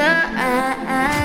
in